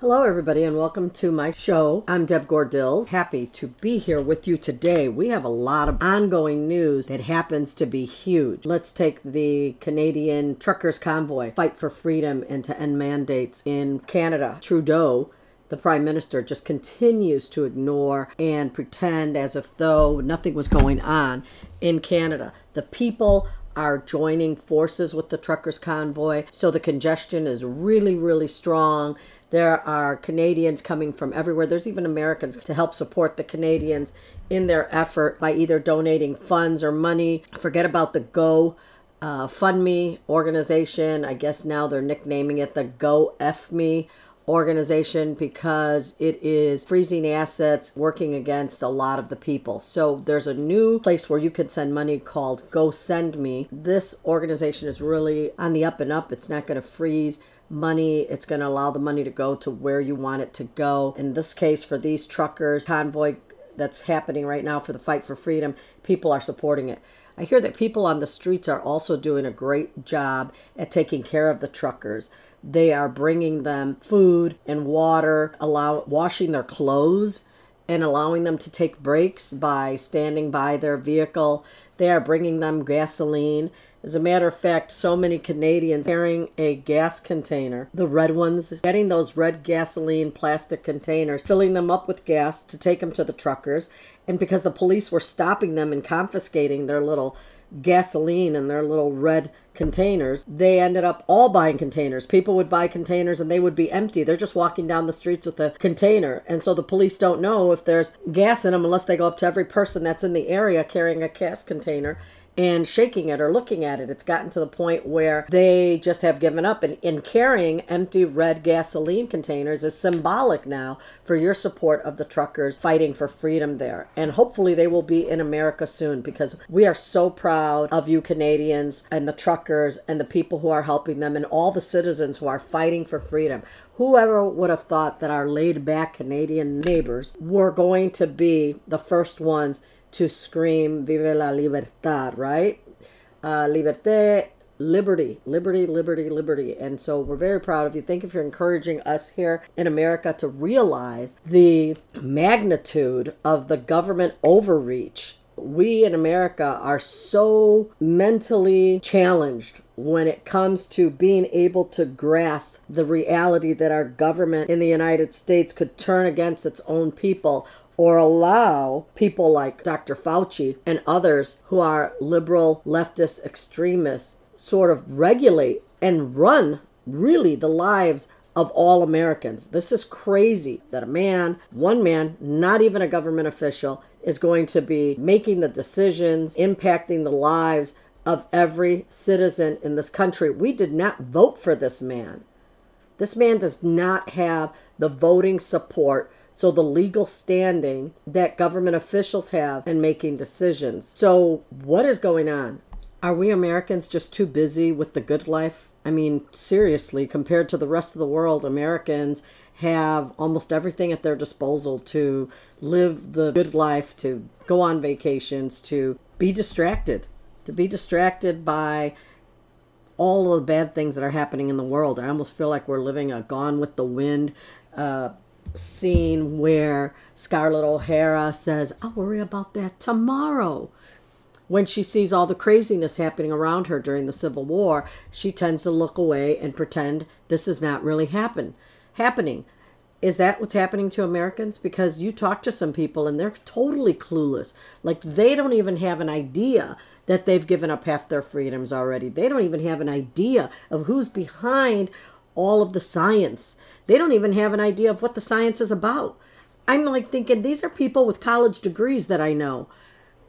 Hello, everybody, and welcome to my show. I'm Deb Gordills. Happy to be here with you today. We have a lot of ongoing news that happens to be huge. Let's take the Canadian Truckers Convoy, Fight for Freedom and to End Mandates in Canada. Trudeau the prime minister just continues to ignore and pretend as if though nothing was going on in Canada. The people are joining forces with the truckers convoy, so the congestion is really, really strong. There are Canadians coming from everywhere. There's even Americans to help support the Canadians in their effort by either donating funds or money. Forget about the Go uh, Fund Me organization. I guess now they're nicknaming it the Go F Me organization because it is freezing assets working against a lot of the people. So there's a new place where you can send money called Go Send Me. This organization is really on the up and up. It's not going to freeze money. It's going to allow the money to go to where you want it to go. In this case, for these truckers, convoy that's happening right now for the fight for freedom, people are supporting it. I hear that people on the streets are also doing a great job at taking care of the truckers. They are bringing them food and water, allow washing their clothes and allowing them to take breaks by standing by their vehicle. They are bringing them gasoline. As a matter of fact, so many Canadians carrying a gas container, the red ones, getting those red gasoline plastic containers, filling them up with gas to take them to the truckers. And because the police were stopping them and confiscating their little gasoline in their little red containers, they ended up all buying containers. People would buy containers and they would be empty. They're just walking down the streets with a container. And so the police don't know if there's gas in them unless they go up to every person that's in the area carrying a gas container and shaking it or looking at it. It's gotten to the point where they just have given up. And in carrying empty red gasoline containers is symbolic now for your support of the truckers fighting for freedom there. And hopefully they will be in America soon because we are so proud of you Canadians and the truckers and the people who are helping them and all the citizens who are fighting for freedom. Whoever would have thought that our laid back Canadian neighbors were going to be the first ones to scream Vive la libertad, right? Uh, liberté, liberty, liberty, liberty, liberty. And so we're very proud of you. Thank you for encouraging us here in America to realize the magnitude of the government overreach. We in America are so mentally challenged when it comes to being able to grasp the reality that our government in the United States could turn against its own people or allow people like Dr. Fauci and others who are liberal, leftist extremists sort of regulate and run really the lives of all Americans. This is crazy that a man, one man, not even a government official, is going to be making the decisions, impacting the lives of every citizen in this country. We did not vote for this man. This man does not have the voting support so the legal standing that government officials have in making decisions. So, what is going on? Are we Americans just too busy with the good life? I mean, seriously, compared to the rest of the world, Americans have almost everything at their disposal to live the good life, to go on vacations, to be distracted, to be distracted by all of the bad things that are happening in the world. I almost feel like we're living a gone with the wind uh, scene where Scarlett O'Hara says, I'll worry about that tomorrow. When she sees all the craziness happening around her during the Civil War, she tends to look away and pretend this is not really happen happening. Is that what's happening to Americans? Because you talk to some people and they're totally clueless. Like they don't even have an idea that they've given up half their freedoms already. They don't even have an idea of who's behind all of the science. They don't even have an idea of what the science is about. I'm like thinking these are people with college degrees that I know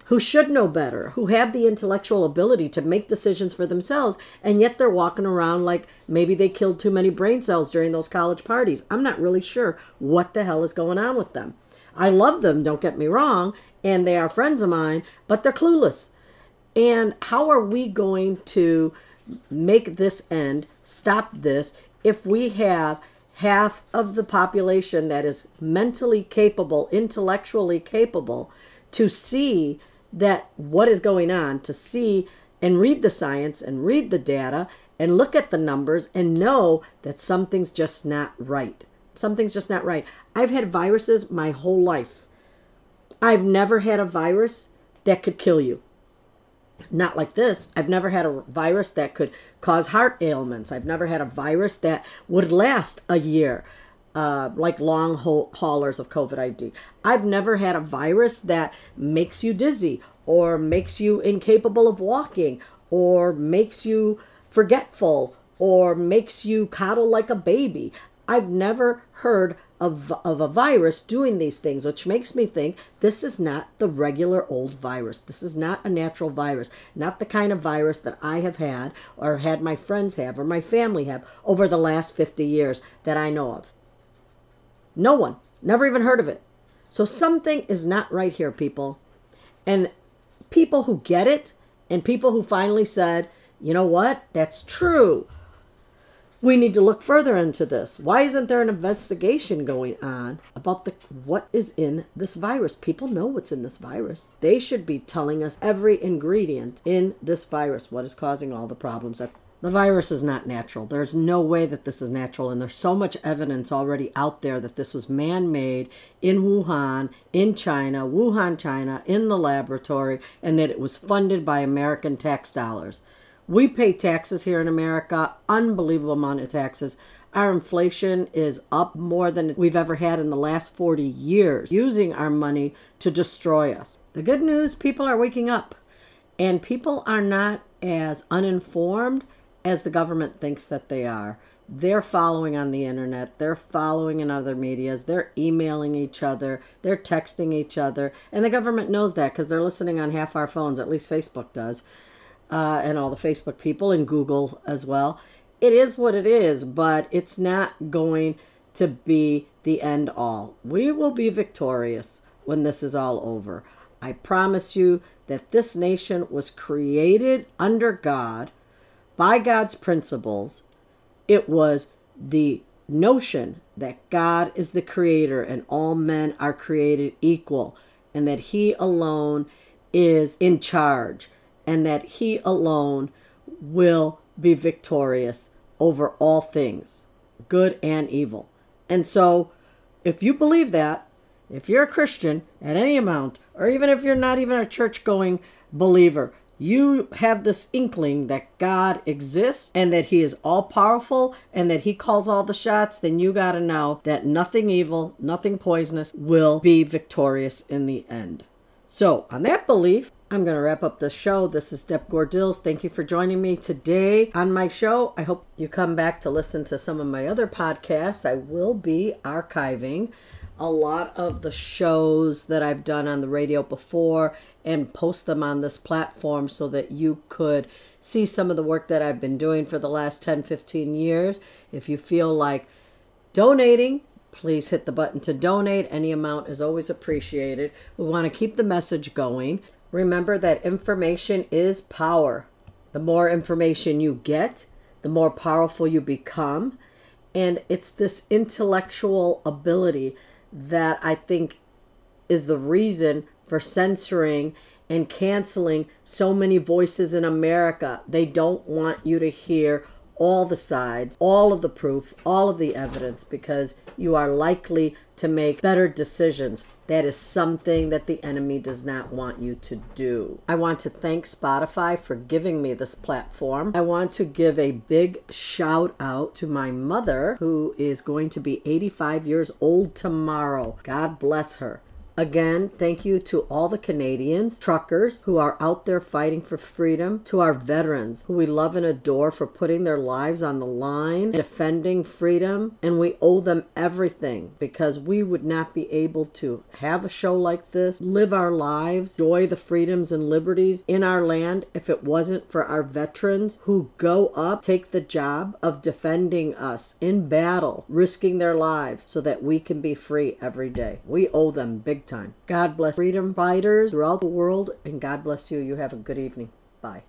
who should know better, who have the intellectual ability to make decisions for themselves, and yet they're walking around like maybe they killed too many brain cells during those college parties. I'm not really sure what the hell is going on with them. I love them, don't get me wrong, and they are friends of mine, but they're clueless. And how are we going to make this end, stop this, if we have half of the population that is mentally capable, intellectually capable to see that what is going on, to see and read the science and read the data and look at the numbers and know that something's just not right. Something's just not right. I've had viruses my whole life. I've never had a virus that could kill you. Not like this. I've never had a virus that could cause heart ailments. I've never had a virus that would last a year, uh, like long haulers of COVID ID. I've never had a virus that makes you dizzy or makes you incapable of walking or makes you forgetful or makes you coddle like a baby. I've never heard of, of a virus doing these things, which makes me think this is not the regular old virus. This is not a natural virus, not the kind of virus that I have had or had my friends have or my family have over the last 50 years that I know of. No one, never even heard of it. So something is not right here, people. And people who get it and people who finally said, you know what, that's true we need to look further into this. Why isn't there an investigation going on about the what is in this virus? People know what's in this virus. They should be telling us every ingredient in this virus, what is causing all the problems. The virus is not natural. There's no way that this is natural, and there's so much evidence already out there that this was man made in Wuhan, in China, Wuhan, China, in the laboratory, and that it was funded by American tax dollars. We pay taxes here in America, unbelievable amount of taxes. Our inflation is up more than we've ever had in the last 40 years, using our money to destroy us. The good news people are waking up, and people are not as uninformed as the government thinks that they are. They're following on the internet, they're following in other medias, they're emailing each other, they're texting each other, and the government knows that because they're listening on half our phones, at least Facebook does uh, and all the Facebook people and Google as well. It is what it is, but it's not going to be the end all. We will be victorious when this is all over. I promise you that this nation was created under God by God's principles. It was the notion that God is the creator and all men are created equal and that He alone is in charge and that he alone will be victorious over all things, good and evil. And so, if you believe that, if you're a Christian at any amount, or even if you're not even a church going believer, you have this inkling that God exists and that He is all powerful and that He calls all the shots, then you got to know that nothing evil, nothing poisonous will be victorious in the end. So, on that belief, I'm going to wrap up the show. This is Deb Gordills. Thank you for joining me today on my show. I hope you come back to listen to some of my other podcasts. I will be archiving a lot of the shows that I've done on the radio before and post them on this platform so that you could see some of the work that I've been doing for the last 10, 15 years. If you feel like donating, please hit the button to donate. Any amount is always appreciated. We want to keep the message going. Remember that information is power. The more information you get, the more powerful you become. And it's this intellectual ability that I think is the reason for censoring and canceling so many voices in America. They don't want you to hear all the sides, all of the proof, all of the evidence, because you are likely to make better decisions. That is something that the enemy does not want you to do. I want to thank Spotify for giving me this platform. I want to give a big shout out to my mother, who is going to be 85 years old tomorrow. God bless her. Again, thank you to all the Canadians, truckers who are out there fighting for freedom, to our veterans who we love and adore for putting their lives on the line, defending freedom, and we owe them everything because we would not be able to have a show like this, live our lives, enjoy the freedoms and liberties in our land if it wasn't for our veterans who go up, take the job of defending us in battle, risking their lives so that we can be free every day. We owe them big time. God bless freedom fighters throughout the world, and God bless you. You have a good evening. Bye.